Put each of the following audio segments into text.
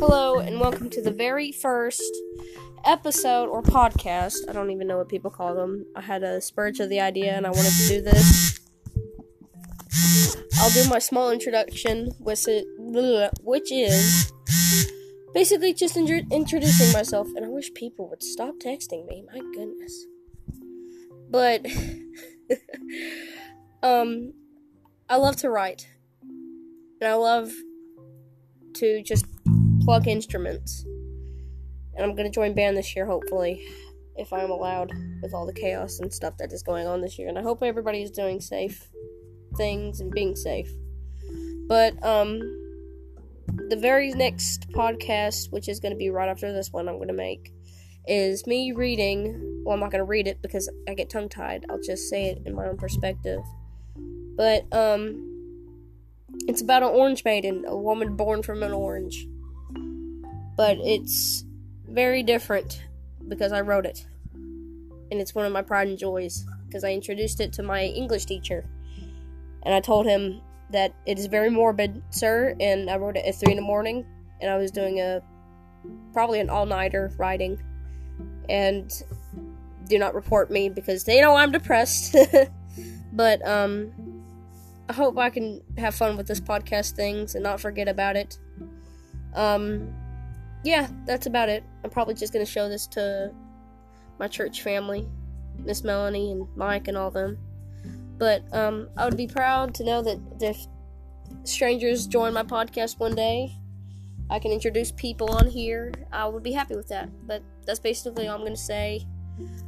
and welcome to the very first episode or podcast. I don't even know what people call them. I had a spurge of the idea and I wanted to do this. I'll do my small introduction, which is basically just introducing myself. And I wish people would stop texting me. My goodness. But, um, I love to write. And I love to just plug instruments. And I'm gonna join band this year, hopefully, if I'm allowed, with all the chaos and stuff that is going on this year. And I hope everybody is doing safe things and being safe. But um, the very next podcast, which is gonna be right after this one, I'm gonna make, is me reading. Well, I'm not gonna read it because I get tongue tied. I'll just say it in my own perspective. But um, it's about an orange maiden, a woman born from an orange. But it's very different because I wrote it. And it's one of my pride and joys because I introduced it to my English teacher. And I told him that it is very morbid, sir, and I wrote it at 3 in the morning. And I was doing a probably an all nighter writing. And do not report me because they know I'm depressed. but, um, I hope I can have fun with this podcast things and not forget about it. Um, yeah, that's about it. I'm probably just gonna show this to my church family, Miss Melanie and Mike and all them. But um, I would be proud to know that if strangers join my podcast one day, I can introduce people on here. I would be happy with that. But that's basically all I'm gonna say.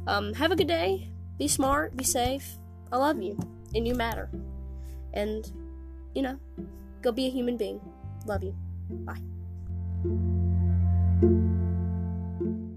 Um, have a good day. Be smart. Be safe. I love you, and you matter and, you know, go be a human being. Love you. Bye. Thank you.